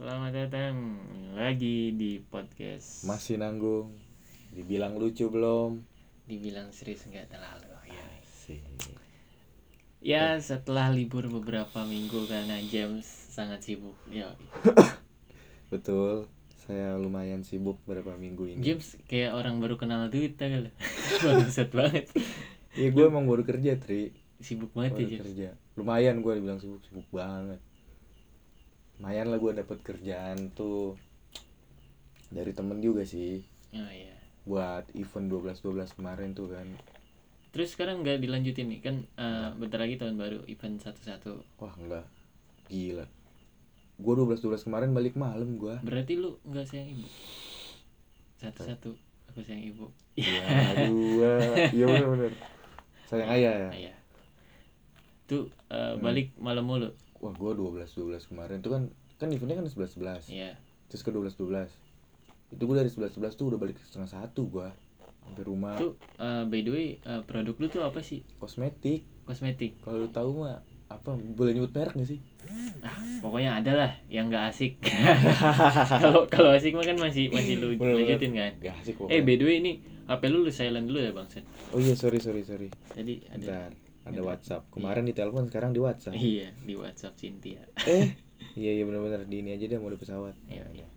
Selamat datang lagi di podcast. Masih nanggung? Dibilang lucu belum? Dibilang serius enggak terlalu ya. Asik. Ya setelah libur beberapa minggu karena James sangat sibuk ya. Betul. Saya lumayan sibuk beberapa minggu ini. James kayak orang baru kenal Twitter kali. Bangsat banget. Iya gue emang baru kerja Tri. Sibuk banget ya Baru James. kerja. Lumayan gue dibilang sibuk Sibuk banget Lumayan lah gue dapet kerjaan tuh Dari temen juga sih. Oh iya. Buat event 12-12 kemarin tuh kan. Terus sekarang nggak dilanjutin nih? Kan eh, bentar lagi tahun baru event satu-satu. Wah enggak Gila. Gue 12-12 kemarin balik malam gue Berarti lu nggak sayang ibu? Satu-satu aku sayang ibu. Iya aduh Iya bener-bener. Sayang ayah ya? Iya Tuh eh, balik malam mulu Wah gue 12-12 kemarin. Tuh kan Kan eventnya kan 11-11 Iya. Terus ke 12-12 Itu gue dari 11-11 tuh udah balik ke setengah satu gue Sampai rumah. Tuh eh, by the way eh, produk lu tuh apa sih? Kosmetik. Kosmetik. Kalau lu tahu mah Apa boleh nyebut merek gak sih? ah, Pokoknya ada lah yang nggak asik. Kalau kalau asik mah kan masih masih lu Bener, bener. lanjutin kan? Gak asik Eh by the way ini HP lu lu silent dulu ya Bang Sen? Oh iya sorry sorry sorry. Tadi ada Bentar Ada Whatsapp. Kemarin di telepon sekarang di Whatsapp. Iya di WhatsApp Cynthia. Eh? Iya iya bener-bener. Di ini aja deh mau di pesawat. Iya iya.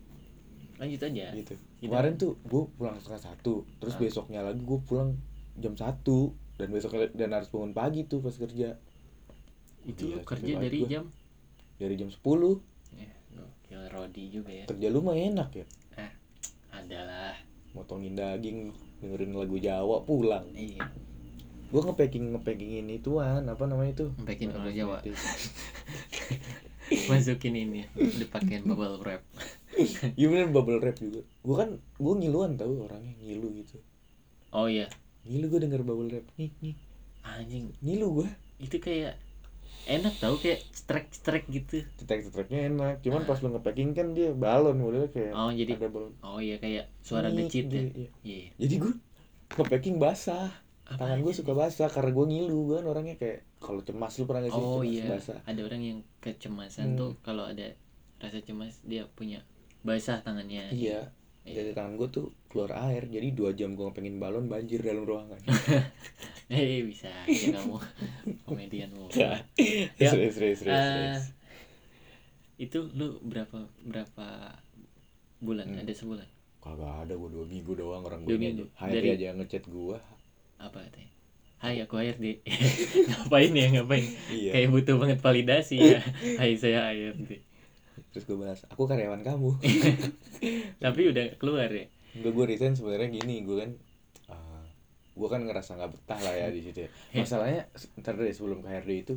Lanjut aja. Gitu. Gitu. Kemarin tuh gue pulang setengah satu. Terus Ah. besoknya lagi gue pulang jam satu. Dan besoknya dan harus bangun pagi tuh pas kerja. Itu Gila, kerja dari gua. jam? Dari jam 10 Ya gokil Rodi juga ya. Kerja lu mah enak ya? Adalah Motongin daging Dengerin lagu Jawa pulang. Iya Gue ngepacking ngepackingin ituan Apa namanya itu? Barang orang Jawa. kosmetik. Masukin ini Dipakein bubble wrap. Iya bener bubble wrap juga. Gue kan Gue ngiluan tau orangnya Ngilu gitu. Oh iya. Ngilu gue denger bubble wrap Nih nih Anjing. Ngilu gue itu kayak enak tau kayak strek-strek gitu. Cetek-ceteknya enak Cuman pas lu ngepacking kan dia balon Modelnya kayak oh jadi Ada balon oh iya kayak suara Nih, decit ya? gitu, iya. iya. Jadi gue Ngepacking basah Apa Tangan gue suka basah Karena gue ngilu Gue kan orangnya kayak Kalau cemas lu pernah gak sih oh cemas iya basah ada orang yang kecemasan Hmm. tuh kalau ada rasa cemas dia punya basah tangannya Iya Iya. Dari tangan gue tuh keluar air Jadi dua jam gue ngepengin balon banjir dalam ruangan eh bisa ya kamu komedian mau Ya. Ya. Serius, serius, serius, serius. itu lu berapa berapa bulan Hmm. ada sebulan Kagak ada gue dua minggu doang orang gue aja. Dari- aja ngechat gue. Apa katanya Hai aku HRD ngapain ya ngapain Iya. kayak butuh banget validasi ya Hai saya HRD Terus gue balas, aku karyawan kamu. tapi udah keluar ya Enggak gue resign sebenarnya gini, gue kan eh, gue kan ngerasa nggak betah lah ya di situ. ya. Masalahnya ntar deh sebelum ke HRD itu,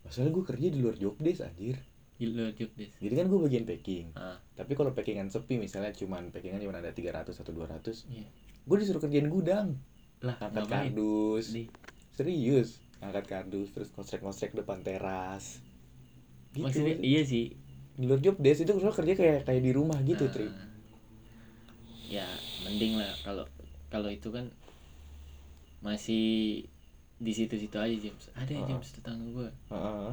masalah gue kerja di luar job desk anjir. di luar job desk Jadi kan gue bagian packing. ah Tapi kalau packingan sepi misalnya cuman packingan cuma ada 300 atau 200, iya gue disuruh kerjain gudang. Lah Angkat kardus. di Serius, angkat kardus terus ngosrek-ngosrek depan teras. Gitu. maksudnya iya sih di luar job desk itu kerja kayak kayak di rumah gitu Ah, tri ya mending lah kalau kalau itu kan masih di situ-situ aja James ada ya Ah. James tetangga gue Heeh.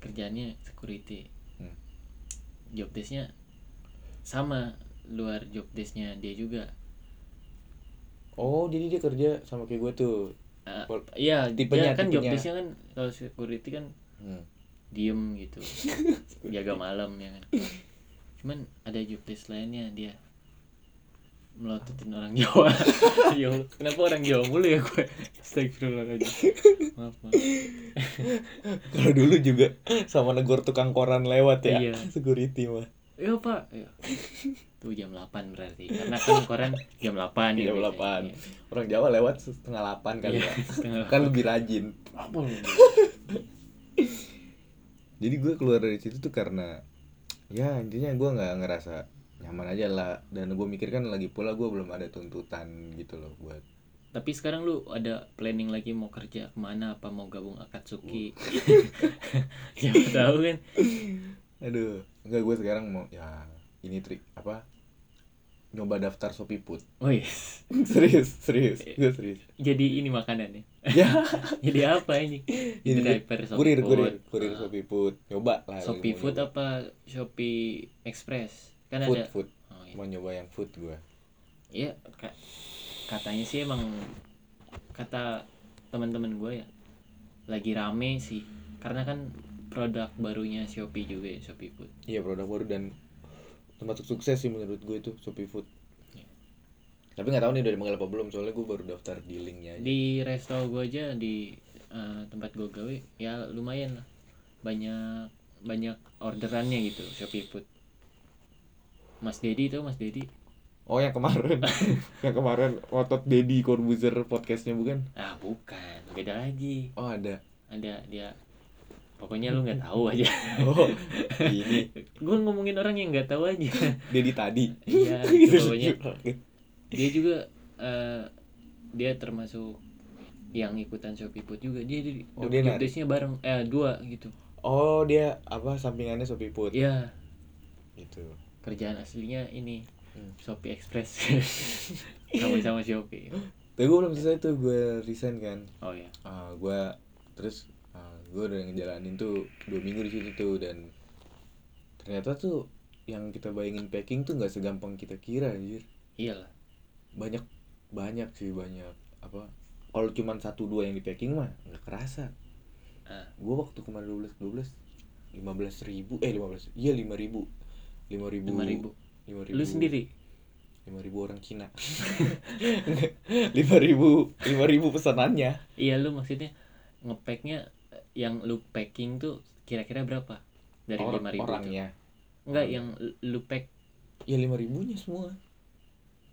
kerjanya security Hmm. job desknya sama luar job desknya dia juga oh jadi dia kerja sama kayak gue tuh. Pol- iya tipenya, dia kan job tipenya. desknya kan kalau security kan hmm. diem gitu. Jaga malam ya kan. Cuman ada job desk lainnya dia melototin orang Jawa. Ya kenapa orang Jawa mulu ya gue Astagfirullahaladzim. Maaf maaf. Kalau dulu juga sama negor tukang koran lewat ya Iya. security mah iya pak. Iya. tuh jam 8 berarti. Karena kan koran jam 8 ya jam biasanya. delapan. Iya. orang Jawa lewat setengah delapan kali Iya, ya. setengah kan lebih rajin. Apa lu? jadi gue keluar dari situ tuh karena ya intinya gue nggak ngerasa nyaman aja lah. Dan gue mikir kan lagi pula gue belum ada tuntutan gitu loh buat tapi sekarang lu ada planning lagi mau kerja ke mana? Apa mau gabung Akatsuki? Siapa tahu kan aduh enggak gue sekarang mau ya ini trik apa nyoba daftar Shopee Food Wih, serius serius gue serius jadi ini makanan ya. ya jadi apa ini? Jadi diaper Shopee kurir Food. kurir kurir Ah. Shopee Food nyoba lah Shopee Food nyoba. apa Shopee Express? Kan food ada. food Oh, iya. mau nyoba yang food gue Iya, ka- katanya sih emang kata teman-teman gue ya lagi rame sih karena kan produk barunya Shopee juga ya Shopee Food. iya produk baru dan termasuk sukses sih menurut gue itu Shopee Food. Iya. tapi nggak tahu nih udah dipanggil apa belum soalnya gue baru daftar di linknya aja. Di resto gue aja di eh, tempat gue gawe ya lumayan lah. Banyak banyak orderannya gitu Shopee Food. Mas Dedi tuh Mas Dedi? Oh yang kemarin. Yang kemarin otot Deddy Corbuzier podcastnya bukan? Ah bukan. Beda lagi. Oh ada. Ada dia pokoknya lu nggak tahu aja. Oh ini. Gue ngomongin orang yang nggak tahu aja. Deddy tadi. Iya, Gitu. pokoknya. Dia juga eh, dia termasuk yang ikutan Shopee Food juga. Dia di Oh, dia desk-nya bareng eh dua gitu. Oh dia apa sampingannya Shopee Food? Ya gitu. Kerjaan aslinya ini Hmm. Shopee Express. Sama sama Shopee. Tapi gue belum selesai tuh gue resign kan. Oh ya Ah, gue terus gue udah ngejalanin tuh dua minggu di situ tuh dan ternyata tuh yang kita bayangin packing tuh nggak segampang kita kira anjir. Iyalah. Banyak banyak sih banyak. Apa kalau cuman satu dua yang di packing mah nggak kerasa. Ah. gue waktu kemarin dua belas dua belas lima belas ribu eh lima belas iya lima ribu. lima ribu lima ribu. lima ribu. Lu sendiri? lima ribu orang Cina. lima ribu lima ribu pesanannya. Iya lu maksudnya ngepacknya yang lu packing tuh kira-kira berapa? Dari Or- lima ribu orangnya? enggak yang lu pack. Ya lima ribunya semua.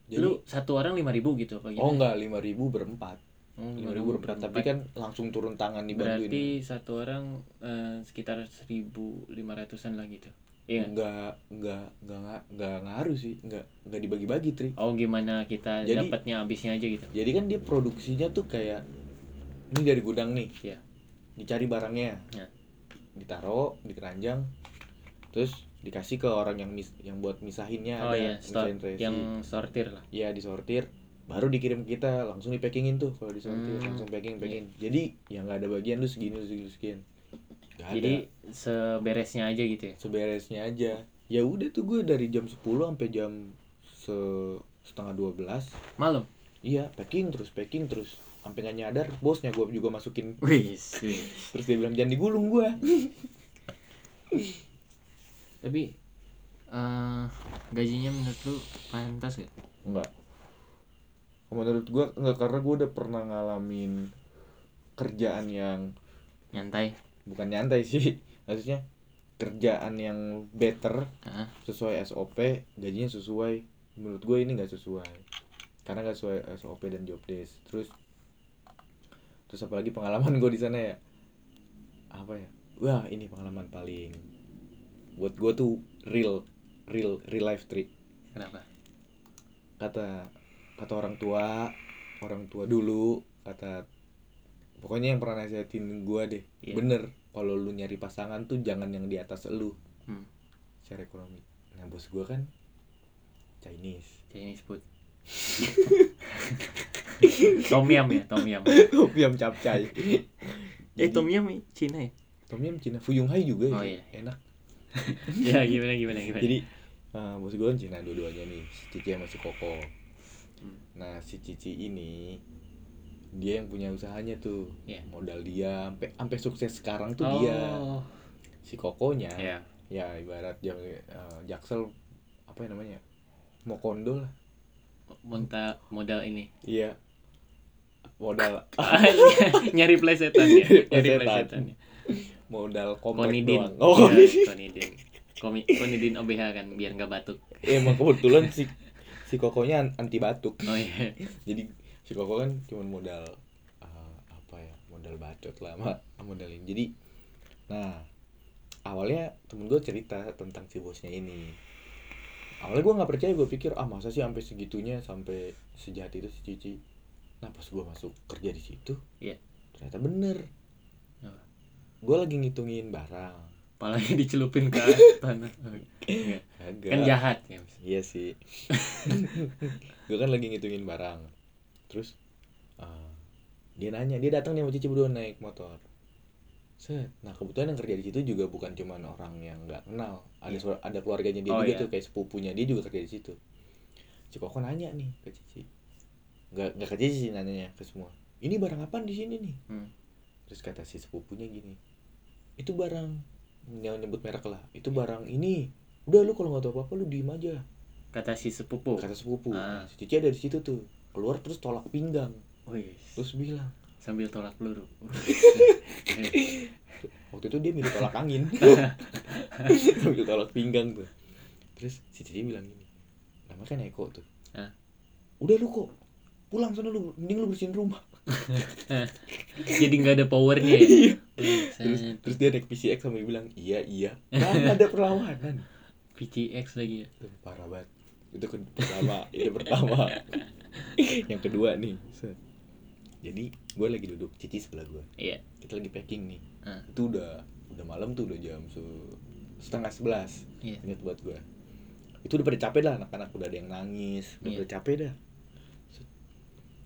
Jadi lu satu orang lima ribu gitu apa oh enggak lima ribu berempat. Oh, lima ribu berempat. tapi kan langsung turun tangan dibantuin berarti satu orang eh, sekitar seribu lima ratusan lah gitu. Iya enggak enggak enggak enggak, enggak ngaruh sih. Enggak enggak dibagi-bagi tri. Oh gimana kita dapatnya habisnya aja gitu? Jadi kan dia produksinya tuh kayak ini dari gudang nih. Iya. Dicari barangnya. Ya. ditaruh di keranjang terus dikasih ke orang yang mis yang buat misahinnya oh ada iya misahin resi. yang sortir lah. Ya disortir baru dikirim ke kita langsung di packingin tuh kalau Hmm. disortir Iya. langsung packing packing. Jadi yang nggak ada bagian lu segini lu segini. Lu sekian Nggak ada. jadi seberesnya aja gitu ya? Seberesnya aja. Ya udah tuh gue dari jam 10 sampai jam se setengah 12 malam? Iya packing terus packing terus sampai nggak nyadar bosnya gue juga masukin. Wih terus dia bilang jangan digulung gue tapi eh gajinya menurut lu pantas gak enggak menurut gue enggak karena gue udah pernah ngalamin kerjaan yang nyantai. Bukan nyantai sih maksudnya kerjaan yang better Heeh. sesuai SOP gajinya sesuai. Menurut gue ini nggak sesuai. Karena nggak sesuai SOP dan job desk. Terus terus apalagi pengalaman gue di sana ya. Apa ya? Wah ini pengalaman paling buat gue tuh real real real life trick kenapa? Kata kata orang tua orang tua dulu kata pokoknya yang pernah nasihatin gue deh Iya. bener kalau lu nyari pasangan tuh jangan yang di atas lu. Hmm. secara ekonomi. Nah bos gue kan Chinese. Chinese food tom yum ya tom yum. Yum capcay eh tom yum Cina ya? Tom Yum Cina Fuyung Hai juga ya Oh, iya. enak. Ya gimana gimana gimana? Jadi uh, bos gue kan Cina dua-duanya nih si Cici sama si Koko. Hmm. nah si Cici ini dia yang punya usahanya tuh Iya. modal dia sampai sampai sukses sekarang tuh oh. Dia si Kokonya ya ya ibarat yang uh, Jaksel apa ya namanya mau kondo lah monta modal ini. Iya. Modal. Nyari plesetan ya nyari Plesetan. ya. modal konidin. doang. Oh. Ya, konidin. Komi, konidin OBH kan biar nggak batuk. Emang kebetulan si si kokonya an- anti batuk. Oh iya. Jadi si koko kan cuma modal uh, apa ya modal bacot lah sama modal ini. Jadi nah awalnya temen gue cerita tentang si bosnya ini awalnya gue nggak percaya gue pikir ah masa sih sampai segitunya sampai sejahat itu si Cici nah pas gue masuk kerja di situ Iya. ternyata bener Apa? gue lagi ngitungin barang palanya dicelupin ke tanah Oh. Agak. kan jahat ya iya sih gue kan lagi ngitungin barang terus eh, dia nanya dia datang nih sama cici berdua naik motor set. Nah kebetulan yang kerja di situ juga bukan cuman orang yang nggak kenal. Ada Iya. suara- ada keluarganya dia Oh, juga iya. tuh kayak sepupunya dia juga kerja di situ. Si koko nanya nih ke cici. Nggak nggak ke cici sih nanyanya ke semua. Ini barang apa di sini nih? Hmm. terus kata si sepupunya gini itu barang yang nyebut merek lah. Itu barang ini. Udah lu kalau nggak tahu apa apa lu diem aja. Kata si sepupu? Kata sepupu. Ah. si cici ada di situ tuh. Keluar terus tolak pinggang. Wih, terus bilang sambil tolak peluru. Waktu itu dia milih tolak angin. Milih tolak pinggang tuh. Terus si cici bilang gini namanya kan Eko tuh. Ah. udah lu kok pulang sana lu mending lu bersihin rumah. Jadi nggak ada powernya ya? Iya. terus terus dia naik PCX sambil bilang iya iya kan ada perlawanan. PCX lagi ya? Tuh, parah banget. Itu ke pertama itu pertama. Yang kedua nih. Jadi gue lagi duduk cici sebelah gue iya. Kita lagi packing nih. Ah. itu udah udah malam tuh udah jam se- setengah sebelas iya. ingat buat gue itu udah pada capek dah anak-anak udah ada yang nangis udah Iya. pada capek dah.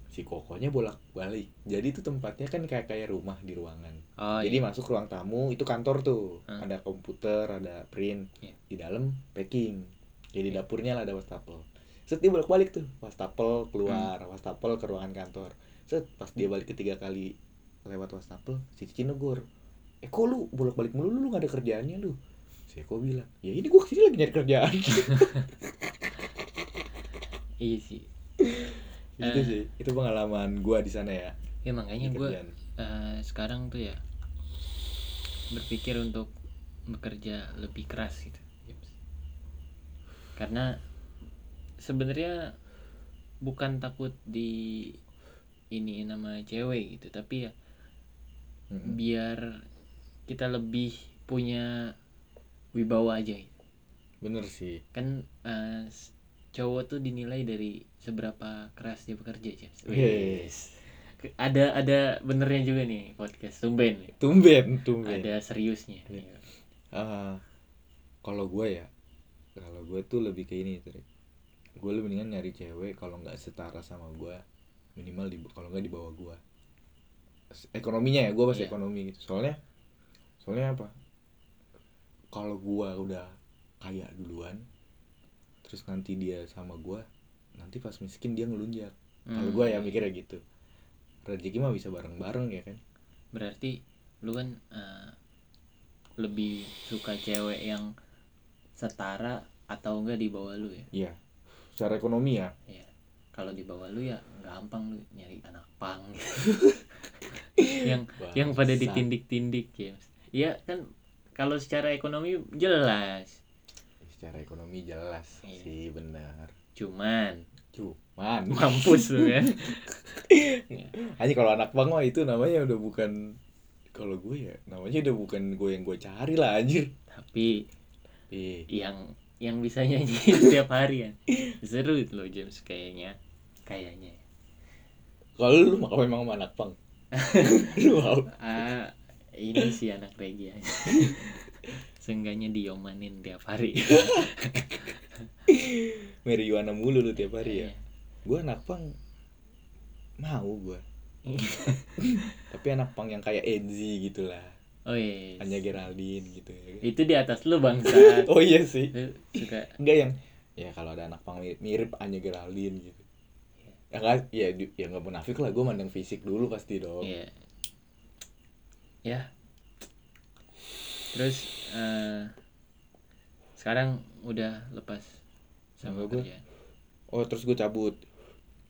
Si kokonya bolak balik jadi itu tempatnya kan kayak kayak rumah di ruangan. Oh jadi iya. masuk ruang tamu itu kantor tuh. Ah. ada komputer ada print. Iya. di dalam packing. Jadi dapurnya lah ada wastafel. Set dia bolak balik tuh. Wastafel keluar Hmm. wastafel ke ruangan kantor set pas dia balik ketiga kali lewat wastafel si Cici negur eh kok lu bolak balik mulu? Lu gak ada kerjaannya lu? Si Eko bilang ya ini gua ke sini lagi nyari kerjaan. Iya sih. Itu sih itu pengalaman gua di sana ya ya makanya gue kerjaan. eh, sekarang tuh ya berpikir untuk bekerja lebih keras gitu. Karena sebenarnya bukan takut di ini nama cewek gitu tapi ya Mm-mm. biar kita lebih punya wibawa aja gitu. bener sih kan s- cowok tuh dinilai dari seberapa keras dia bekerja James. Yes. Ada ada benernya juga nih podcast tumben tumben tumben ada seriusnya Iya. Ah, kalau gue ya kalau gue tuh lebih ke ini tuh gue lebih mendingan nyari cewek kalau nggak setara sama gue minimal di kalau nggak di bawah gue ekonominya ya gue bahas Iya. ekonomi gitu. Soalnya soalnya apa? Kalau gue udah kaya duluan terus nanti dia sama gue nanti pas miskin dia ngelunjak. Kalau Hmm, gue ya mikirnya gitu. Rezeki mah bisa bareng-bareng ya kan? Berarti lu kan eh, lebih suka cewek yang setara atau enggak di bawah lu ya? Iya. Secara ekonomi ya. Ya kalau di bawah lu ya gampang lu nyari anak pang. Gitu. yang yang pada ditindik-tindik ya iya kan kalau secara ekonomi jelas. Secara ekonomi jelas Iya. sih benar. Cuman. Cuman. Mampus lu kan hanya kalau anak bang mah itu namanya udah bukan kalau gue ya namanya udah bukan gue yang gue cari lah anjir. Tapi Tapi yang yang bisa nyanyi setiap hari kan seru itu loh James kayaknya kayaknya. Kalau lu mah memang anak bang lu mau. Ah ini sih anak regi aja. Seenggaknya diomanin tiap hari. Marijuana mulu lu tiap hari Iya. ya gue anak bang mau gue tapi anak pang yang kayak Enzi gitu lah oh iya hanya Geraldine gitu ya kan? itu di atas lu bangsa oh iya sih. Suka enggak yang ya kalau ada anak pang mirip, mirip Anya Geraldine gitu ya kan ya ya nggak munafik lah gue mandang fisik dulu pasti dong Iya. Ya. Terus eh sekarang udah lepas sama kerjaan. oh terus gue cabut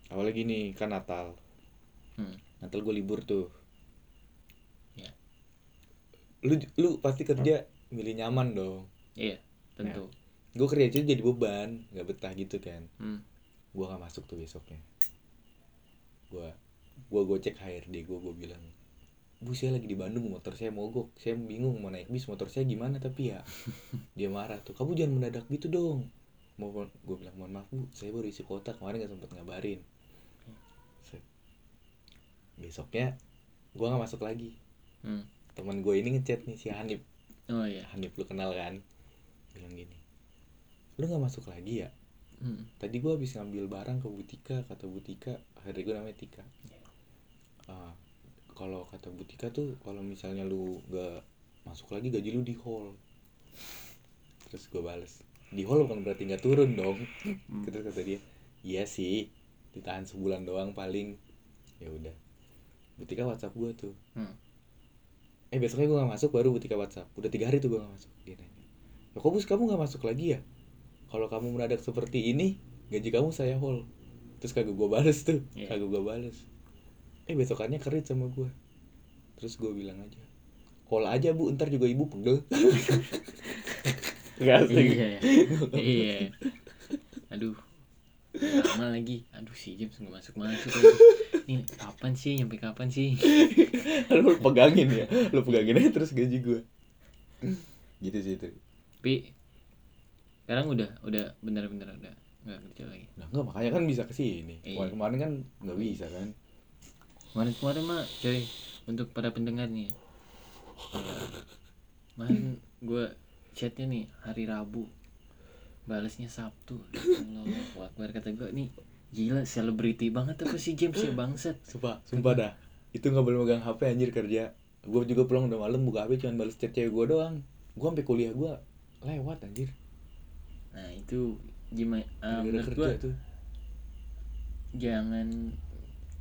awalnya gini kan Natal Hmm. Natal gue libur tuh Ya. lu lu pasti kerja milih nyaman dong Iya, tentu. gue kerja jadi beban nggak betah gitu kan Hmm. Gue nggak masuk tuh besoknya. Gue gue gocek HRD gue gue bilang bu saya lagi di Bandung motor saya mogok. Saya bingung mau naik bis motor saya gimana tapi ya. Dia marah tuh kamu jangan mendadak gitu dong. Mau gue bilang mohon maaf bu saya baru isi kota kemarin nggak sempet ngabarin. Set. besoknya gue nggak masuk lagi. Hmm. teman gue ini ngechat nih si Hanif. Oh iya. Hanif lu kenal kan? Bilang gini lu nggak masuk lagi ya Hmm. tadi gua habis ngambil barang ke Butika kata Butika hari gue namanya Tika. Ah, kalau kata Butika tuh kalau misalnya lu gak masuk lagi gaji lu di hall terus gue bales di hall bukan berarti nggak turun dong Hmm. terus kata dia iya sih ditahan sebulan doang paling ya udah Butika WhatsApp gue tuh Hmm. eh besoknya gue gak masuk baru Butika WhatsApp udah tiga hari tuh gue gak masuk dia nanya ya kok bus kamu gak masuk lagi ya kalau kamu mendadak seperti ini gaji kamu saya hall terus kagak gue bales tuh Iya. kagak gue bales. Eh besokannya kerit sama gue terus gue bilang aja hall aja bu ntar juga ibu pegel. Gak asik. iya ya. iya. Aduh. Lama lagi. Aduh si James nggak masuk masuk lagi. Ini kapan sih? Nyampe kapan sih? Lu pegangin ya? Lu pegangin aja terus gaji gue gitu sih itu. Tapi sekarang udah udah bener-bener udah nggak kerja lagi. Nah enggak makanya kan bisa ke sini. Iya. kemarin kemarin kan nggak bisa kan? Kemarin-kemarin mah coy untuk para pendengar nih. Kemarin gue chatnya nih hari Rabu. Balasnya Sabtu. Allah Akbar. Kata gue nih gila selebriti banget apa sih James ya bangsat? Sumpah sumpah dah. Itu nggak boleh megang HP anjir kerja. Gue juga pulang udah malam buka HP cuma balas chat cewek gue doang. Gue sampai kuliah gue lewat anjir nah itu gimana uh, Gara-gara menurut kerja gue tuh. Jangan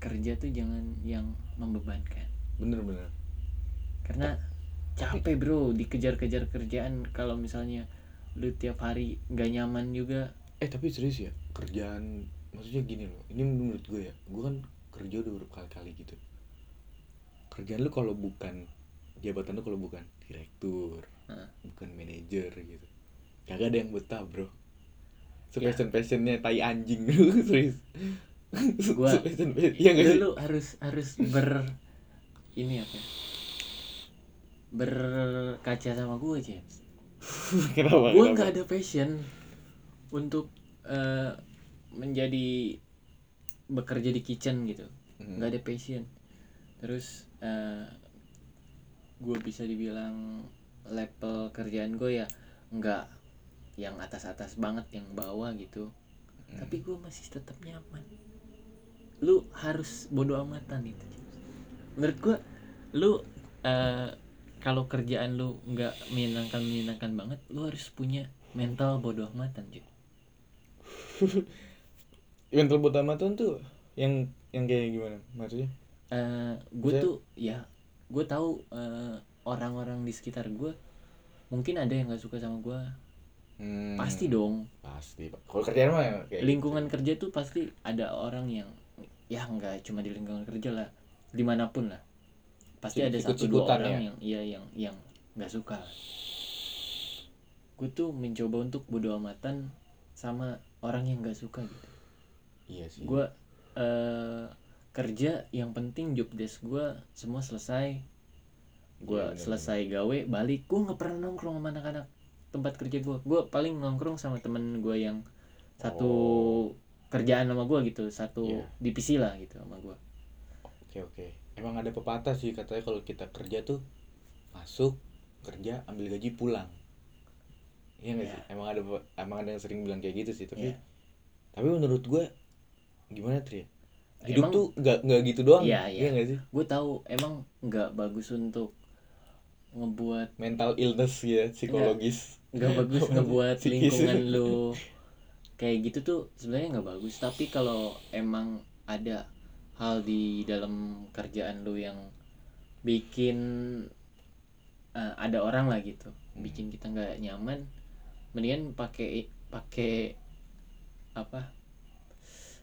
kerja tuh jangan yang membebankan. Bener-bener karena capek bro dikejar-kejar kerjaan. Kalau misalnya lu tiap hari nggak nyaman juga. Eh tapi serius ya kerjaan maksudnya gini loh ini menurut gue ya gue kan kerja udah berkali-kali gitu. Kerjaan lu kalau bukan jabatan lu kalau bukan direktur bukan manajer gitu kagak ada yang betah bro. Ya. passion passionnya tai anjing lu serius. Gua- passion passion iya gak lu, sih? lu harus harus ber ini apa ya? berkaca sama gue James kenapa gue nggak ada passion untuk eh, menjadi bekerja di kitchen gitu. Hmm. nggak ada passion. Terus eh gue bisa dibilang level kerjaan gue ya nggak yang atas-atas banget yang bawah gitu. Hmm. tapi gue masih tetap nyaman. Lu harus bodo amatan itu menurut gue lu eh, kalau kerjaan lu nggak menyenangkan menyenangkan banget lu harus punya mental bodo amatan Jun. mental buat amatan tuh yang yang kayak gimana maksudnya? Eh, gue Maksudnya- tuh ya gue tahu eh, orang-orang di sekitar gue mungkin ada yang nggak suka sama gue Hmm, pasti dong. Pasti. Kalau kerjaan mah ya kayak lingkungan kerja tuh pasti ada orang yang ya nggak cuma di lingkungan kerja lah di mana pun lah. Pasti ada satu dua orang ya? yang iya yang yang nggak suka. Gue tuh mencoba untuk bodo amatan sama orang yang nggak suka gitu. Gitu. iya sih. Gue eh kerja yang penting job desk gue semua selesai. Gue bener-bener. selesai gawe balik gue nggak pernah nongkrong sama anak-anak tempat kerja gue gue paling nongkrong sama temen gue yang satu Oh. kerjaan sama gue gitu satu Iya. divisi lah gitu sama gue oke oke emang ada pepatah sih katanya kalau kita kerja tuh masuk kerja ambil gaji pulang iya nggak Iya. sih emang ada emang ada yang sering bilang kayak gitu sih tapi Iya. tapi menurut gue gimana tri hidup Emang- tuh nggak nggak gitu doang Iya, iya. nggak sih gue tahu emang nggak bagus untuk ngebuat mental illness ya psikologis nggak bagus ngebuat lingkungan lu kayak gitu tuh sebenarnya nggak bagus. Tapi kalau emang ada hal di dalam kerjaan lu yang bikin eh, ada orang lah gitu bikin kita nggak nyaman mendingan pakai pakai apa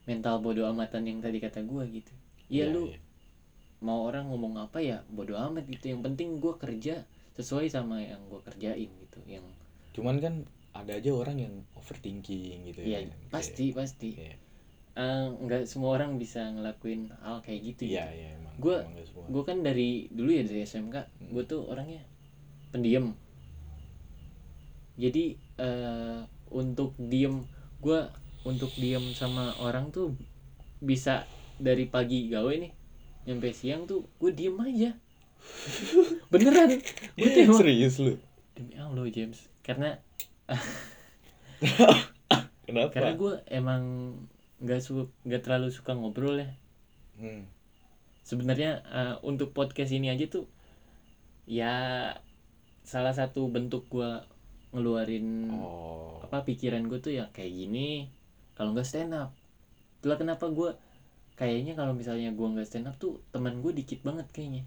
mental bodoh amatan yang tadi kata gua gitu. Iya lu mau orang ngomong apa ya bodoh amat gitu. Yang penting gua kerja sesuai sama yang gua kerjain gitu yang cuman kan ada aja orang yang overthinking gitu Iya, kan. pasti pasti. Iya. Eh, nggak semua orang bisa ngelakuin hal kayak gitu. iya gitu. iya emang nggak semua. Gue kan dari dulu ya dari SMK, gue tuh orangnya pendiam. Jadi eh untuk diem, gue untuk diem sama orang tuh bisa dari pagi gawe nih, nyampe siang tuh gue diem aja. Beneran, gue tuh serius lu demi Allah James, karena Kenapa? karena gue emang nggak suka nggak terlalu suka ngobrol ya Hmm. sebenarnya eh, untuk podcast ini aja tuh ya salah satu bentuk gua ngeluarin Oh. apa pikiran gue tuh ya kayak gini kalau nggak stand up itulah kenapa gua kayaknya kalau misalnya gua nggak stand up tuh teman gue dikit banget kayaknya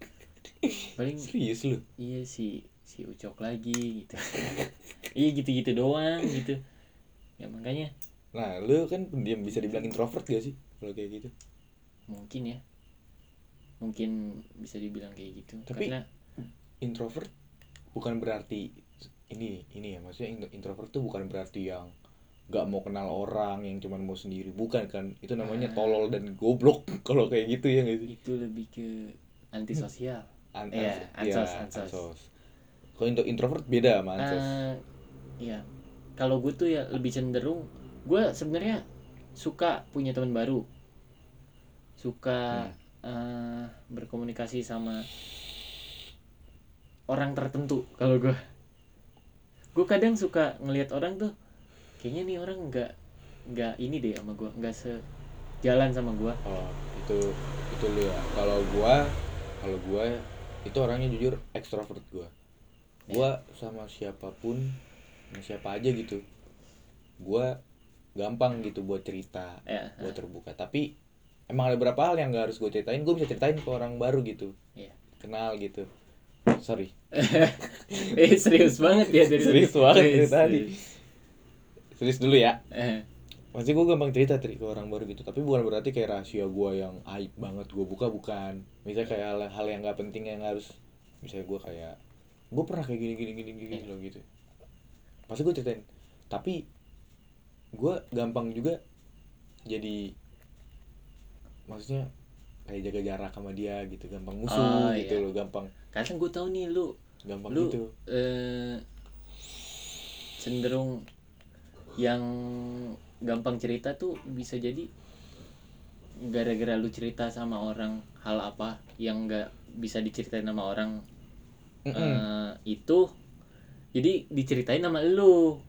paling Serius lu? iya si si ucok lagi gitu. Iya gitu-gitu doang gitu. Ya makanya. Nah, lu kan pendiam bisa dibilang introvert gak sih kalau kayak gitu? mungkin ya. Mungkin bisa dibilang kayak gitu. Tapi- karena Introvert bukan berarti ini ini ya maksudnya in- introvert tuh bukan berarti yang gak mau kenal orang yang cuman mau sendiri. Bukan kan? Itu namanya Ah. tolol dan goblok kalau kayak gitu ya gak sih? Itu lebih ke antisosial. An- Iya, ans- ansos, iya, ansos. Kalau untuk introvert beda sama ansos Eh, iya. Kalau gue tuh ya lebih cenderung gue sebenarnya suka punya teman baru. Suka eh, berkomunikasi sama orang tertentu kalau gue gue kadang suka ngelihat orang tuh kayaknya nih orang nggak nggak ini deh sama gue nggak sejalan sama gue oh itu itu lu ya. Kalau gua kalau gua itu orangnya jujur ekstrovert gua gua sama siapa pun sama siapa aja gitu gua gampang gitu buat cerita ya buat terbuka. Tapi emang ada beberapa hal yang gak harus gue ceritain gue bisa ceritain ke orang baru gitu. Iya. kenal gitu. Sorry. Eh serius banget ya dari Serius banget dari tadi. serius. dulu ya. Eh, Pasti gue gampang cerita Tri, ke orang baru gitu Tapi bukan berarti kayak rahasia gue yang aib banget gue buka Bukan. Misalnya kayak hal, hal yang gak penting yang harus Misalnya gue kayak Gue pernah kayak gini gini gini gini loh gitu. Pasti gue ceritain. Tapi Gue gampang juga Jadi Maksudnya Kayak jaga jarak sama dia gitu Gampang musuh Oh, gitu iya. loh Gampang. Karena gue tahu nih lu Gampang lu gitu. eh, cenderung yang gampang cerita tuh bisa jadi gara-gara lu cerita sama orang hal apa yang nggak bisa diceritain sama orang Mm-mm. eh, itu jadi diceritain sama lu.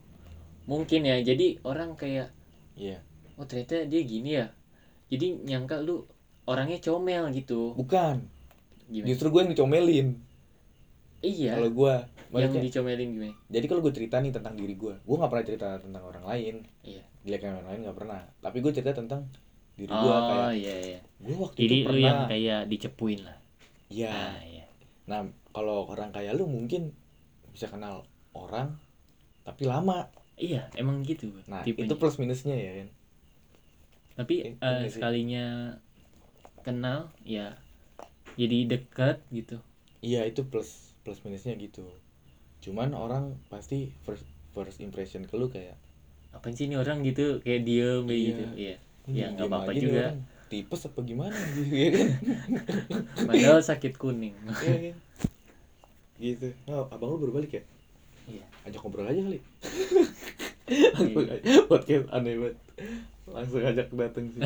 Mungkin ya. Jadi orang kayak Iya. Oh ternyata dia gini ya. Jadi nyangka lu orangnya comel gitu. Bukan. Gimana? Justru gue yang dicomelin. Iya. Kalau gue yang dicomelin gimana? Jadi kalau gue cerita nih tentang diri gue, gue nggak pernah cerita tentang orang lain. iya. Jelekan orang lain nggak pernah. Tapi gue cerita tentang diri gue oh kayak iya iya. gue waktu jadi itu lu pernah. yang kayak dicepuin lah. Iya. ah iya. Nah kalau orang kayak lu mungkin bisa kenal orang tapi lama. iya emang gitu Nah tipenya. itu plus minusnya ya kan. tapi sih? sekalinya kenal ya jadi dekat gitu Iya itu plus plus minusnya gitu. Cuman orang pasti first first impression ke lu kayak apa sih ini orang gitu kayak diem kayak Iya. gitu iya "Hmm, Ya, nggak apa-apa juga. orang. Tipes apa gimana gitu ya kan. padahal sakit kuning Iya kan. Gitu. Oh, abang lu baru balik ya? iya ajak ngobrol aja kali podcast aneh banget langsung ajak datang sih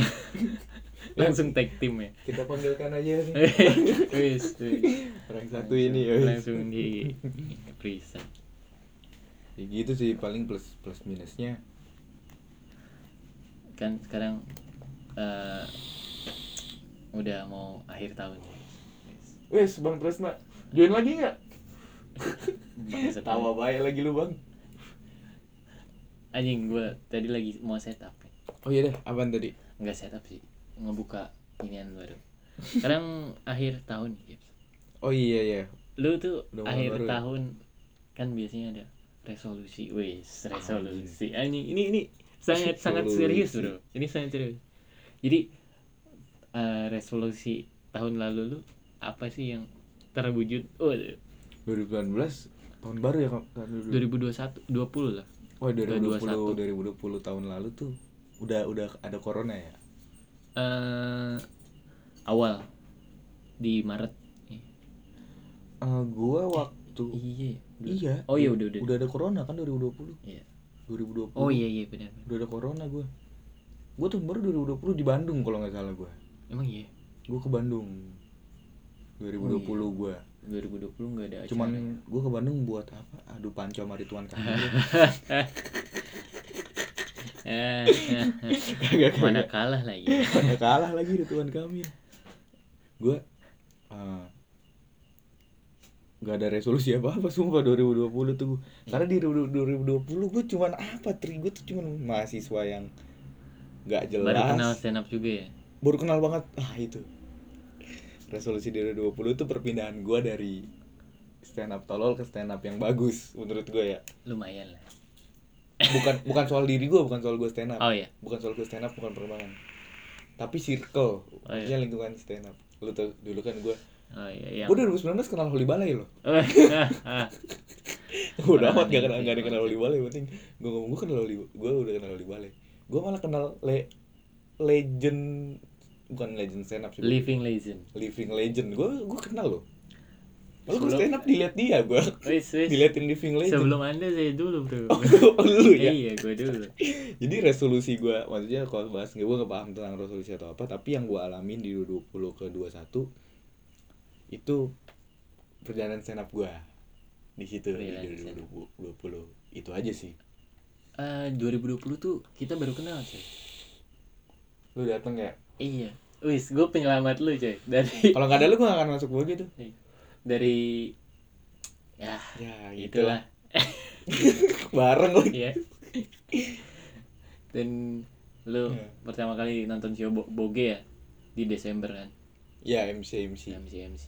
langsung tag team ya kita panggilkan aja nih wis wis. orang satu Langsung- ini ya wis. langsung di resign Ya gitu sih paling plus plus minusnya kan sekarang eh, udah mau akhir tahun Wis. wes bang Tresna join lagi nggak tawa baik lagi lu bang. Anjing gue tadi lagi mau setup. Ya. oh iya deh. Apaan tadi? Nggak setup sih. Ngebuka inian baru. Sekarang akhir tahun gitu. oh iya iya. Lu tuh Udah akhir baru ya? tahun kan biasanya ada resolusi. Wis resolusi. Anjing. Ini ini sangat sangat serius bro. Ini sangat serius. Jadi eh, resolusi tahun lalu lu apa sih yang terwujud? Oh 2019 tahun baru ya kak? Tahun 2021 20 lah. Oh 2020 2021. 2020 tahun lalu tuh udah udah ada corona ya? Eh awal. Di Maret. Eh gua waktu iya iya. Oh iya udah udah. Udah ada corona kan 2020 Iya. 2020 oh iya iya benar udah ada corona gue gue tuh baru 2020 di Bandung kalau nggak salah gue emang iya? Gue ke Bandung. 2020 Oh, gue 2020 nggak ada acara cuman gue ke Bandung buat apa? Adu panco sama Rituan Kamil. Eh, mana kalah lagi? Mana kalah lagi Ridwan Kamil? Gue uh, Gak ada resolusi apa-apa sumpah 2020 tuh gua. Karena di 2020 gue cuman apa? Tri Gue tuh cuman mahasiswa yang Gak jelas baru kenal stand up juga ya? Baru kenal banget. Ah itu resolusi di 2020 itu perpindahan gue dari stand up tolol ke stand up yang bagus menurut gue ya. Lumayan lah. Bukan bukan soal diri gue bukan soal gue stand up oh ya bukan soal gue stand up bukan perkembangan tapi circle Oh, iya. lingkungan stand up lu tau dulu kan gue oh iya yang gue 2019 kenal Holy Balai loh. Udah Orang amat gak kenal gak ada kenal Holy Balai penting. Gue ngomong gue kenal Holy gue udah kenal Holy Balai. Gue malah kenal le legend bukan legend stand up sih living legend. living legend. Gue gue kenal loh. Lalu gue stand up dilihat dia gue wis wis. Diliatin living legend. Sebelum anda saya dulu bro. Oh, lu ya? Iya gue dulu. Jadi resolusi gue maksudnya kalau bahas gue gak paham tentang resolusi atau apa tapi yang gue alamin di 20 ke 21 itu perjalanan stand up gue di situ di ya. 2020 itu aja sih. Eh 2020 tuh kita baru kenal coy lu dateng ya iya. Wis gue penyelamat lu coy. Dari kalau nggak ada lu gue gak akan masuk gue gitu. Dari ya ya itulah. bareng lagi Iya. Dan lu Iya. pertama kali nonton show Bo- Boge ya? Di Desember kan. ya MC MC MC MC.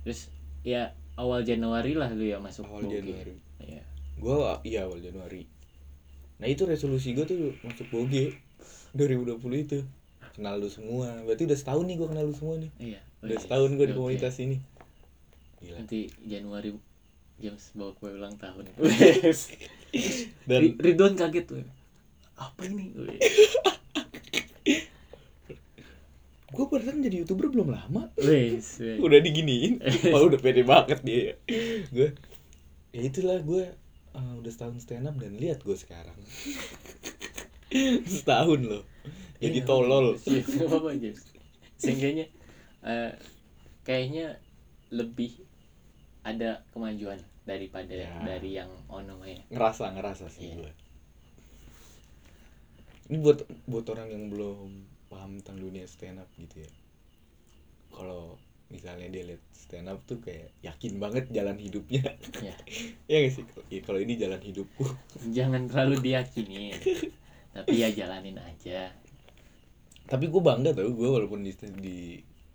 Terus ya awal Januari lah lu ya masuk awal Boge. Januari. Iya. gue iya awal Januari. Nah itu resolusi gue tuh masuk boge. 2020 itu kenal lu semua. Berarti udah setahun nih gue kenal lu semua nih. Iya. udah setahun gue di komunitas ini. Gila. Nanti Januari James bawa kue ulang tahun. dan Ri- Ridwan kaget tuh. Apa ini? Gue perasaan jadi youtuber belum lama. Udah diginiin. Wah udah pede banget dia. Gue ya itulah gue uh, udah setahun stand up dan lihat gue sekarang. Setahun loh jadi Iya, tolol James. Seenggaknya eh, kayaknya lebih ada kemajuan daripada Ya. dari yang ono ya. ngerasa ngerasa sih Iya. gue ini buat buat orang yang belum paham tentang dunia stand up gitu ya kalau misalnya dia lihat stand up tuh kayak yakin banget jalan hidupnya Ya. ya gak sih Ya, kalau ini jalan hidupku Jangan terlalu diyakini. Tapi ya jalanin aja. Tapi gue bangga tau gue walaupun di, di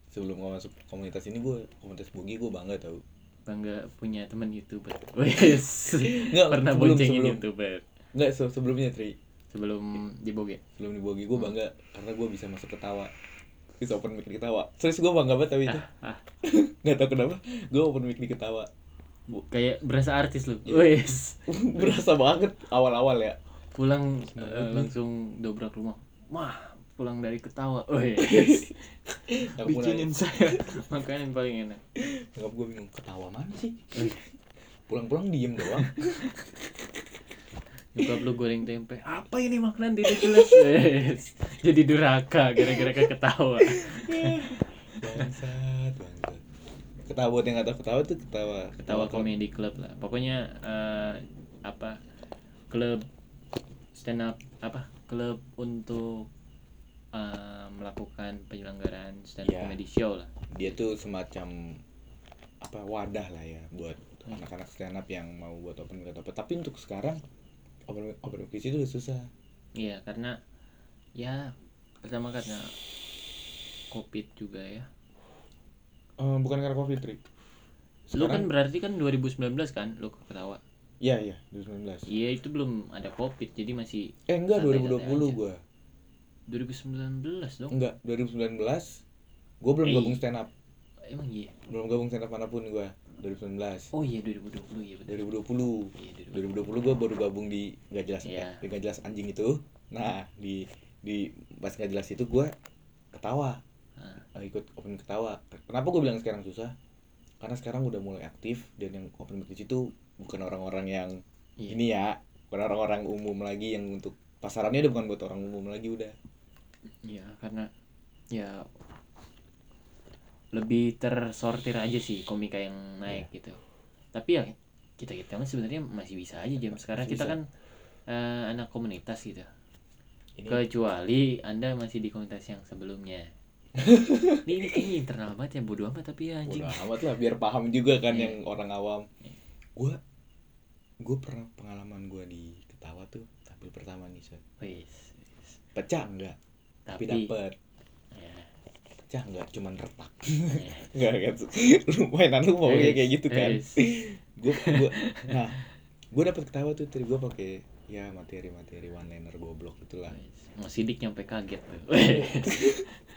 sebelum gue masuk komunitas ini gue komunitas bugi gue bangga tau Bangga punya teman YouTuber. Wes. Nggak, Pernah sebelum- boncengin sebelum. YouTuber nggak se- sebelumnya tri sebelum di Boge. sebelum di bugi gue bangga karena gue bisa masuk ketawa bisa open mic di ketawa serius gue bangga banget tapi itu Ah, nggak tau kenapa gue open mic di ketawa kayak berasa artis lu. Iya. Wes. berasa banget awal-awal ya Pulang nih. langsung dobrak rumah. Wah, pulang dari ketawa. Wes. Aku Bikinin saya makanan paling enak. Nyokap gue bingung ketawa mana sih pulang-pulang diem doang Nyokap lu goreng tempe. Apa ini makanan tidak jelas? Wes. Jadi durhaka gara-gara ketawa. bangsat bangsat ketawa buat yang nggak tahu ketawa tuh ketawa Ketawa comedy club lah. Pokoknya eh, apa? Klub stand up apa? Klub untuk eh, melakukan penyelenggaraan stand up Iya. comedy show lah. dia tuh semacam apa wadah lah ya buat Hmm. anak-anak stand up yang mau buat open mic atau apa tapi untuk sekarang open open mic itu udah susah Iya, karena ya pertama karena covid juga ya. Eh, bukan karena covid Tri. Lu kan sekarang berarti kan 2019 kan lu ketawa. iya iya 2019 Iya, itu belum ada covid jadi masih eh enggak Santai-santai 2020 aja. Gua 2019 dong. enggak 2019 gua belum Eh. gabung stand up Emang iya. belum gabung stand up mana pun gua 2019 Oh iya 2020 iya betul. 2020 Iya 2020 gue baru gabung di nggak jelas Iya. di nggak jelas anjing itu nah di di pas nggak jelas itu gue ketawa Nah, Eh, ikut open ketawa kenapa gue bilang sekarang susah karena sekarang udah mulai aktif dan yang open mic di situ bukan orang-orang yang Iya. ini ya bukan orang-orang umum lagi yang untuk pasarannya udah bukan buat orang umum lagi udah Iya, karena ya lebih tersortir aja sih komika yang naik gitu. Tapi ya kita kita mah sebenarnya masih bisa aja jam sekarang Masih kita bisa. kan eh, anak komunitas gitu. ini kecuali anda masih di komunitas yang sebelumnya ini, ini kayaknya internal banget ya bodo amat tapi ya anjing Bodo amat lah biar paham juga kan Iya. yang orang awam gue gue pernah pengalaman gue di ketawa tuh tampil pertama nih wis. pecah enggak tapi, tapi dapet. Ya, pecah enggak cuman retak. Ya. enggak kan? Lu mainan lu mau kayak gitu kan? Gue gue nah gue dapet ketawa tuh tadi gue pakai ya materi-materi one liner goblok itulah Wis. mau sidik nyampe kaget tuh.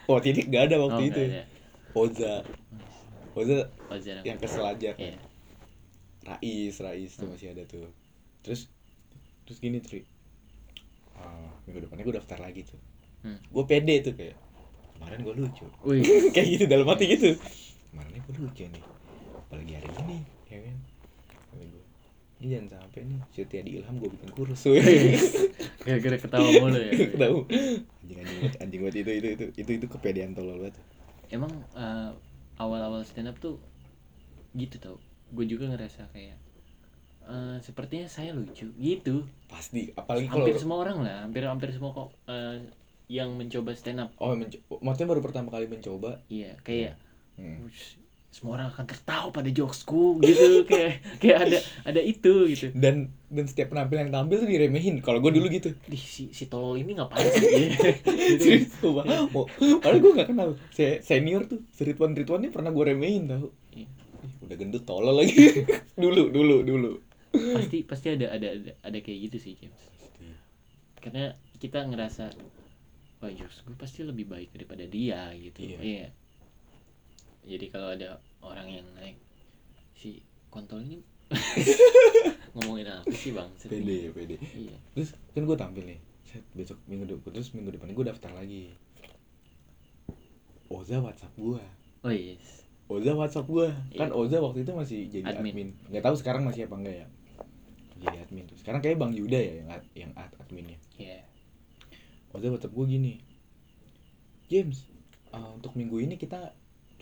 Oh titik gak ada waktu Oh, itu. nggak ada. Oza. Oza yang kesel aja kan Iya. Rais Rais tuh Hmm. masih ada tuh. Terus terus gini Tri. Ah, minggu depannya gue daftar lagi tuh Hmm. gue pede tuh kayak kemarin gue lucu kayak gitu dalam hati gitu kemarin gue lucu nih apalagi hari ini ya kan ini jangan sampai nih Setia di Ilham gue bikin kurus gara-gara ketawa mulu ya. tahu anjing anjing anjing banget itu itu itu itu itu kepedean tolol banget Emang eh, awal-awal stand up tuh gitu tau. Gue juga ngerasa kayak eh, sepertinya saya lucu gitu. pasti apalagi kalau Hampir semua orang lah, hampir hampir semua kok eh, yang mencoba stand up. oh menco- maksudnya baru pertama kali mencoba Iya, kayak hmm. "Wush, semua orang akan tertawa pada jokesku gitu kayak kayak ada ada itu gitu. dan dan setiap penampilan yang tampil tuh diremehin kalau gue dulu gitu Di si, si tolol ini ngapain sih? gitu. Serius, sumpah. Mau- Padahal gue gak kenal Se- Senior tuh Ridwan Ridwannya pernah gue remehin tau Iya. Udah gendut tolol lagi Dulu dulu dulu pasti pasti ada ada ada, ada kayak gitu sih James. karena kita ngerasa wah jokes gue pasti lebih baik daripada dia gitu. Iya. iya. Jadi kalau ada orang yang naik si kontol ini ngomongin apa sih bang? Pede pede. Iya. Terus kan gue tampil nih Set, Besok minggu depan Terus minggu depan gue daftar lagi. Oza whatsapp gue oh yes. Oza whatsapp gue Kan Iya. Oza waktu itu masih jadi Admin. admin, Gak tahu sekarang masih apa enggak ya. Jadi admin tuh. Sekarang kayak Bang Yuda ya yang, ad- yang ad adminnya. Iya Oza WhatsApp gue gini James uh, untuk minggu ini kita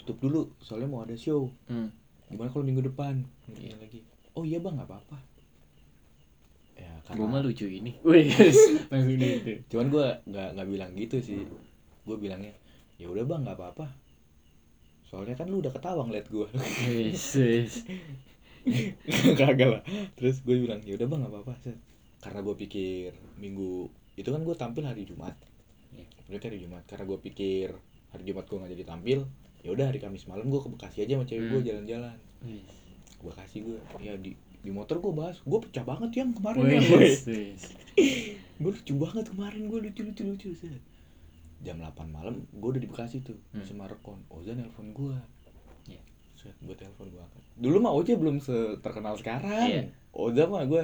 tutup dulu soalnya mau ada show. Hmm. gimana kalau minggu depan? Depan lagi. Oh iya bang nggak apa-apa. Ya gue mah karena lucu ini. Langsung gitu. Cuman gue nggak nggak bilang gitu sih. Gue bilangnya ya udah bang nggak apa-apa. Soalnya kan lu udah ketawa ngeliat gue wes wes kagak lah. Terus gue bilang ya udah bang nggak apa-apa Set." karena gue pikir minggu itu kan gue tampil hari Jumat Iya. berarti hari Jumat karena gue pikir hari Jumat gue nggak jadi tampil ya udah hari Kamis malam gue ke Bekasi aja sama cewek gue Hmm. jalan-jalan Wes. ke Bekasi gue ya di di motor gue bahas gue pecah banget yang kemarin ya gue Wes, wes. gue lucu banget kemarin gue lucu lucu lucu set. jam 8 malam gue udah di Bekasi tuh Hmm. masih Marekon Oza nelpon gue Iya. set gue telepon gue angkat dulu mah Oza belum terkenal sekarang Iya. Oza mah gue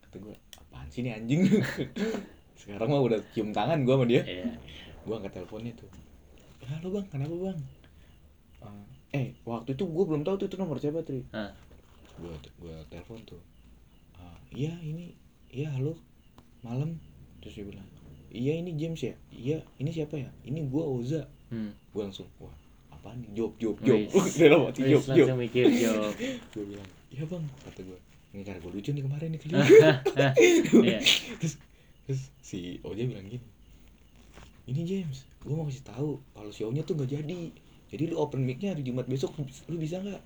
kata gue apaan sih nih anjing sekarang mah udah cium tangan gue sama dia. Iya gue angkat teleponnya tuh halo bang. Kenapa bang? Eh, eh waktu itu gue belum tahu tuh itu nomor siapa tri. Ah. gue gue telepon tuh. "Ah, iya ini iya halo malam. Terus dia bilang iya ini James ya? Iya ini siapa ya? Ini gue Oza. Hmm. gue langsung wah apa nih? Job job job. Dalam hati job job langsung mikir job. Gue bilang iya bang kata gue ini karena gue lucu nih kemarin nih kali iya. Terus terus si Oja bilang gini ini James gue mau kasih tahu kalau show-nya tuh nggak jadi. Jadi lu open mic-nya hari Jumat besok lu bisa nggak?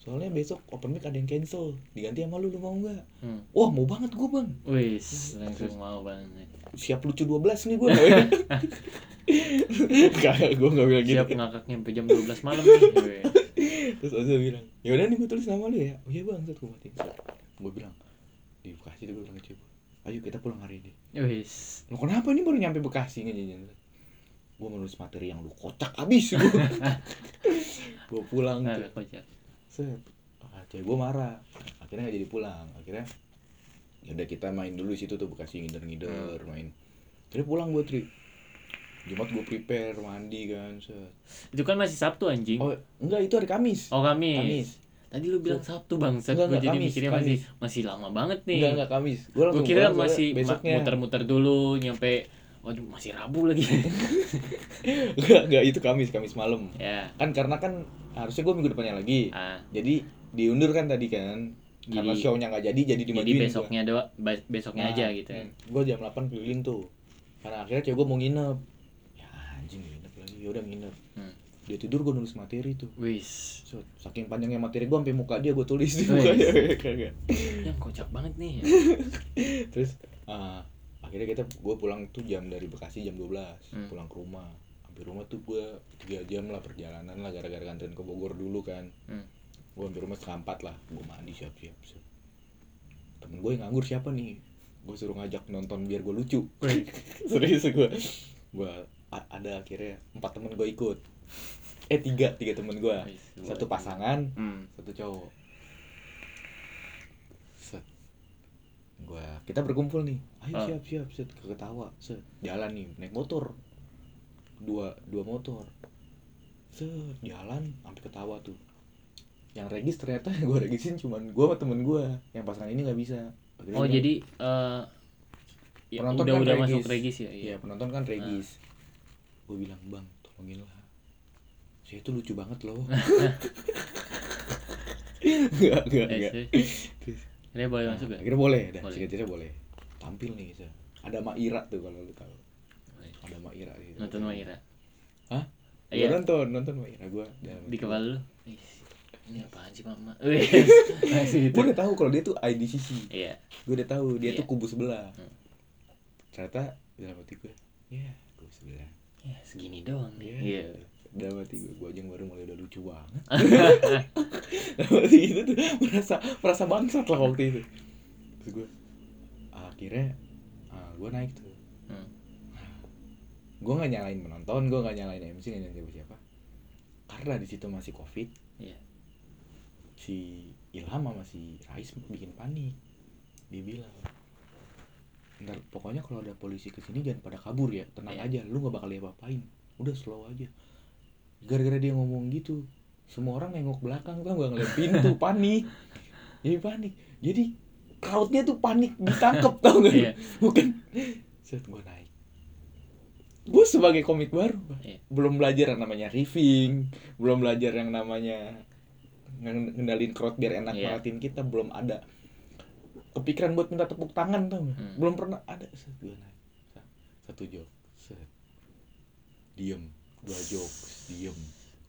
Soalnya besok open mic ada yang cancel diganti sama lu lu mau nggak? Hmm. wah mau banget gue bang. Wis langsung mau banget. siap lucu 12 nih gue Kagak, gue gak bilang gitu siap ngakaknya sampai jam 12 malam nih. Terus Oza bilang, ya udah nih gue tulis nama lu ya. Oh iya bang, terus gue matiin. Gue bilang, di Bekasi tuh gue bilang ke cewek Ayo kita pulang hari ini. Wis. Lo kenapa ini baru nyampe Bekasi? Ngejajan Gue menulis materi yang lu kocak abis gue Gue pulang nah kocak. Set. Ah, Cewek gue marah. Akhirnya gak jadi pulang. Akhirnya ya udah kita main dulu di situ tuh Bekasi ngider-ngider main. Akhirnya pulang gue Tri. Jumat gue prepare mandi kan set. itu kan masih Sabtu anjing. Oh enggak itu hari Kamis. Oh Kamis, Kamis tadi lu bilang Sabtu bang. Enggak, gue jadi Kamis, mikirnya Kamis. masih masih lama banget nih. Enggak enggak Kamis. Gue kira pulang masih muter-muter dulu nyampe waduh masih Rabu lagi. Enggak enggak itu Kamis Kamis malam. Ya. Kan karena kan harusnya gue minggu depannya lagi. Ah. Jadi diundur kan tadi kan. Karena Jadi- show-nya nggak jadi jadi jadi dimajuin besoknya doa besoknya aja gitu ya. Gue jam 8 keliling tuh. Karena akhirnya cewek gue mau nginep. Ya anjing nginep lagi. Ya udah nginep. Hmm. Dia tidur gue nulis materi tuh. Wis. So, saking panjangnya materi gue sampai muka dia gue tulis di mukanya. Kagak Yang kocak banget nih. ya. terus ah, akhirnya kita gue pulang tuh jam dari Bekasi jam 12 Hmm. pulang ke rumah. Sampai rumah tuh gue tiga jam lah perjalanan lah gara-gara kantorin ke Bogor dulu kan. Hmm. gue sampai rumah setengah empat lah. Gue mandi siap-siap temen gue yang nganggur siapa nih? Gue suruh ngajak nonton biar gue lucu. Serius gue gue ada akhirnya empat temen gue ikut eh tiga tiga temen gue satu pasangan. Hmm. satu cowok. Set. Gua kita berkumpul nih. Ayo Ah. siap siap. Set ketawa. Set jalan nih naik motor. Dua dua motor. Set jalan sampai ketawa tuh. Yang regis ternyata yang gua regisin cuman gua sama temen gua. Yang pasangan ini nggak bisa. Akhirnya Oh jadi eh ya, Penonton udah kan udah regis. masuk regis. ya? iya. Penonton kan regis. Gua bilang bang tolongin lah saya itu lucu banget loh Enggak, enggak, Eh, enggak. Ini boleh Nah, masuk gak? Akhirnya boleh, dah. Boleh. Singkat boleh. Tampil nih, Sa. Ada Maira tuh kalau lu tahu. Ada Maira gitu. Nonton Maira. Hah? Iya. Nonton, nonton Maira gua. Di kepala lu. Ini apaan sih mama? Gua udah tahu kalau dia tuh IDCC. Iya. Gua udah tahu dia Iya. tuh kubu sebelah. Hmm. Ternyata dalam hati gue, ya kubu sebelah. Ya segini doang nih. Iya. Dalam hati gue, gua aja yang baru mulai udah lucu banget. dalam hati itu tuh merasa merasa bangsat lah waktu itu. Terus gue akhirnya ah, gue naik tuh Hmm. gue nggak nyalain penonton gue nggak nyalain MC nggak nyalain siapa siapa karena di situ masih covid Iya. si Ilham sama si Rais bikin panik dia bilang ntar pokoknya kalau ada polisi ke sini jangan pada kabur ya tenang Iya. aja lu nggak bakal diapa-apain udah slow aja gara-gara dia ngomong gitu semua orang nengok belakang tuh nggak ngeliat pintu panik jadi panik jadi crowdnya tuh panik ditangkep tau gak Iya. bukan set gue naik gue sebagai komik baru. Iya. belum belajar yang namanya riffing belum belajar yang namanya ng- ngendalin crowd biar enak Iya. kita belum ada kepikiran buat minta tepuk tangan tau gak? Hmm. belum pernah ada set gue naik Sa- satu joke set diem dua jokes diem.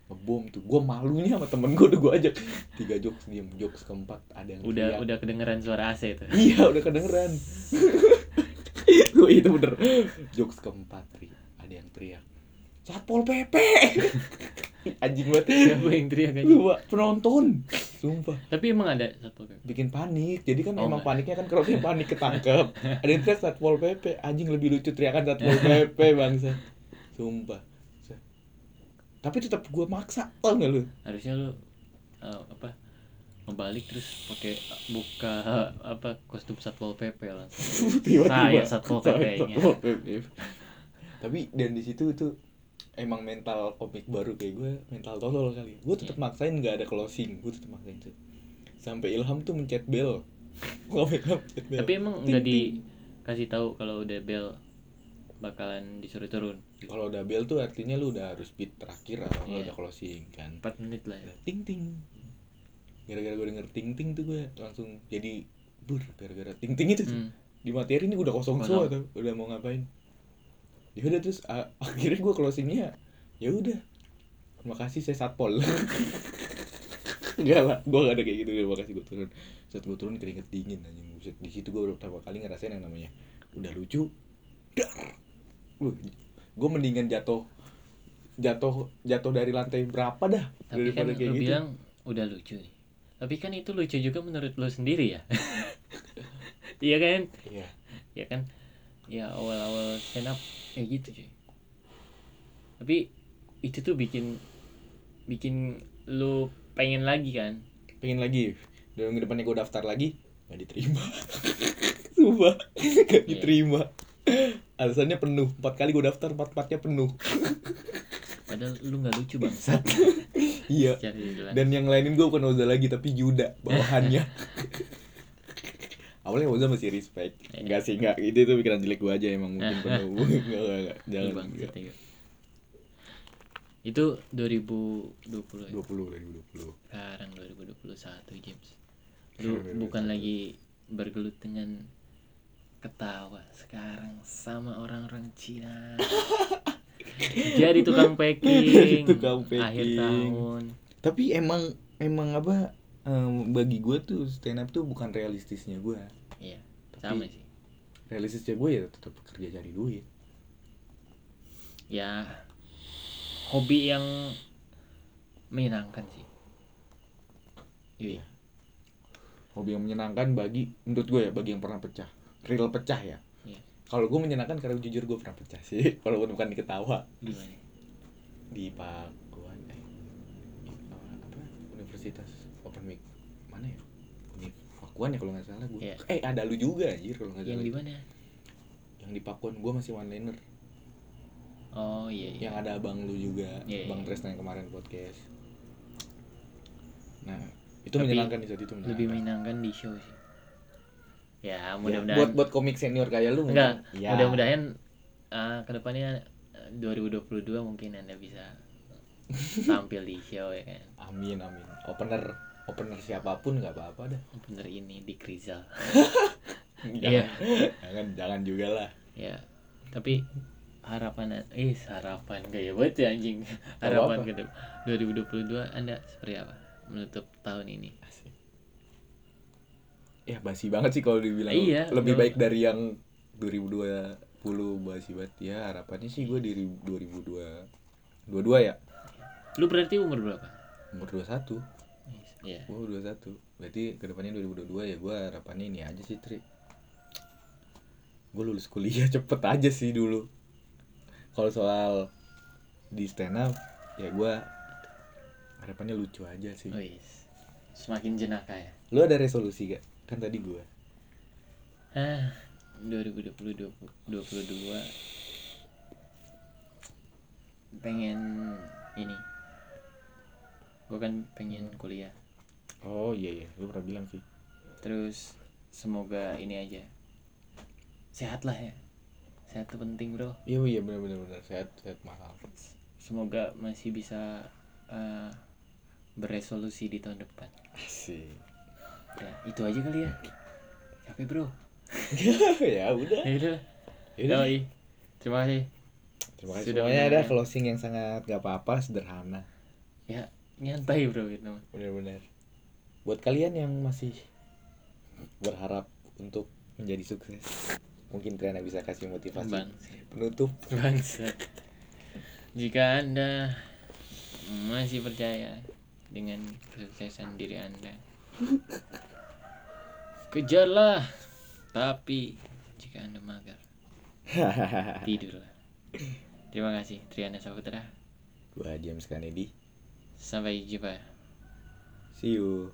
Ngebom tuh. Gue malunya sama temen gue udah gue ajak. Tiga jokes diem. Jokes keempat ada yang Udah teriak. udah kedengeran suara AC itu. Iya udah kedengeran. Gue itu bener. Jokes keempat Ri. Ada yang teriak Satpol PP Anjing banget. Siapa yang teriak aja? Gua penonton. Sumpah. Tapi emang ada satu PP. Bikin panik. Jadi kan Oh, emang enggak. paniknya kan Kalau dia panik ketangkep. Ada yang teriak Satpol PP Anjing lebih lucu teriakan Satpol PP bangsa. Sumpah Tapi tetap gue maksa Tau gak lu Harusnya lu eh, apa? Ngebalik terus pakai buka apa kostum satpol pp langsung. Saya satpol PP. Tapi dan di situ tuh emang mental komik baru kayak gue mental tolol kali. Gue tetap Iya. maksain nggak ada closing. Gue tetap maksain tuh. Sampai Ilham tuh mencet bel. Komik mencet bel. Tapi emang ting. dikasih tahu kalau udah bel bakalan disuruh turun. kalau udah bel tuh artinya lu udah harus beat terakhir atau Iya. udah closing kan. 4 menit lah ya. Ting ting. Gara-gara gue denger ting ting tuh gue langsung jadi bur gara-gara ting ting itu tuh. Hmm. di materi ini udah kosong semua tuh udah mau ngapain ya udah terus a- akhirnya gue closingnya ya udah terima kasih saya satpol enggak lah gue gak ada kayak gitu terima kasih gue turun saat gue turun keringet dingin buset di situ gue pertama kali ngerasain yang namanya udah lucu dar gue mendingan jatuh jatuh jatuh dari lantai berapa dah Tapi kan daripada lu kayak gitu bilang udah lucu nih. Tapi kan itu lucu juga menurut lu sendiri ya. Iya kan? iya Ya kan? Ya awal-awal stand up kayak gitu cuy. Tapi itu tuh bikin bikin lu pengen lagi kan? pengen lagi dan minggu depannya gue daftar lagi nggak diterima sumpah nggak Iya. diterima alasannya penuh. Empat kali gue daftar empat empatnya penuh. Padahal lu nggak lucu bangsat. iya. Dan yang lainin gue bukan Oza lagi tapi Yuda bawahannya. Awalnya Oza masih respect. Iya. enggak sih enggak itu itu pikiran jelek gue aja emang mungkin. Penuh enggak enggak, jangan bangsat ya. Itu 2020 ya. 20 2020 Sekarang 2021 James. Lu bukan lagi bergelut dengan ketawa sekarang sama orang-orang Cina. Jadi tukang packing Tukang akhir packing. tahun. Tapi emang emang apa em, bagi gue tuh stand up tuh bukan realistisnya gue iya Tapi- sama sih. realistisnya gue ya tetap kerja cari duit. Ya hobi yang menyenangkan sih. Iya. Hobi yang menyenangkan bagi menurut gue ya bagi yang pernah pecah real pecah ya? Iya. kalau gue menyenangkan karena jujur gue pernah pecah sih walaupun bukan diketawa. Gimana? Di Pakuan eh apa? Universitas Open Mic. Mana ya? Univ Pakuan ya kalau nggak salah gue Iya. eh ada lu juga anjir kalau nggak yang salah. di mana? Yang di Pakuan gue masih one liner. Oh iya iya. Yang ada abang lu juga Iya, bang. Tresna yang kemarin podcast. Nah itu Tapi menyenangkan di saat itu lebih menyenangkan. menyenangkan di show sih ya Ya, mudah-mudahan buat buat komik senior kayak lu enggak ya. mudah-mudahan uh, ke depannya uh, 2022 mungkin anda bisa tampil di show ya kan? Amin amin. Opener opener siapa pun nggak apa-apa dah. Bener ini di Krizal Iya. jangan. Jangan juga lah. Ya tapi harapan eh harapan gaya banget ya anjing? Harapan ke depan 2022 anda seperti apa menutup tahun ini? Asik. Ya basi banget sih kalau dibilang. Iya, lebih baik dari yang 2020 basi banget. Ya harapannya sih gue di 2002 22 ya. Lu berarti umur berapa? Umur 21 Iya. gue 21 berarti ke depannya 2022 ya gue harapannya ini aja sih Tri. Gue lulus kuliah cepet aja sih dulu. Kalau soal di stand up ya gue harapannya lucu aja sih. Oh yes. Semakin jenaka ya. lu ada resolusi gak kan tadi gue Ah, 2020 22 pengen ini. Gue kan pengen kuliah. oh iya iya lu pernah bilang sih Terus semoga ini aja. Sehat lah ya. Sehat tuh penting, Bro. iya iya benar benar benar sehat sehat mahal Semoga masih bisa eh, beresolusi di tahun depan. asik Ya, itu aja kali ya. Capek, Bro. ya udah Ya udah. Yaudah. Yoi. Terima kasih. terima kasih Sudah semuanya ada closing yang sangat gak apa-apa sederhana Ya, nyantai, Bro gitu. benar-benar buat kalian yang masih berharap untuk menjadi sukses mungkin Triana bisa kasih motivasi Bang. penutup Bangsa. Jika Anda masih percaya dengan kesuksesan diri Anda, kejarlah. Tapi jika Anda mager, tidurlah. Terima kasih Triana Saputra. gua James Kennedy Sampai jumpa. see you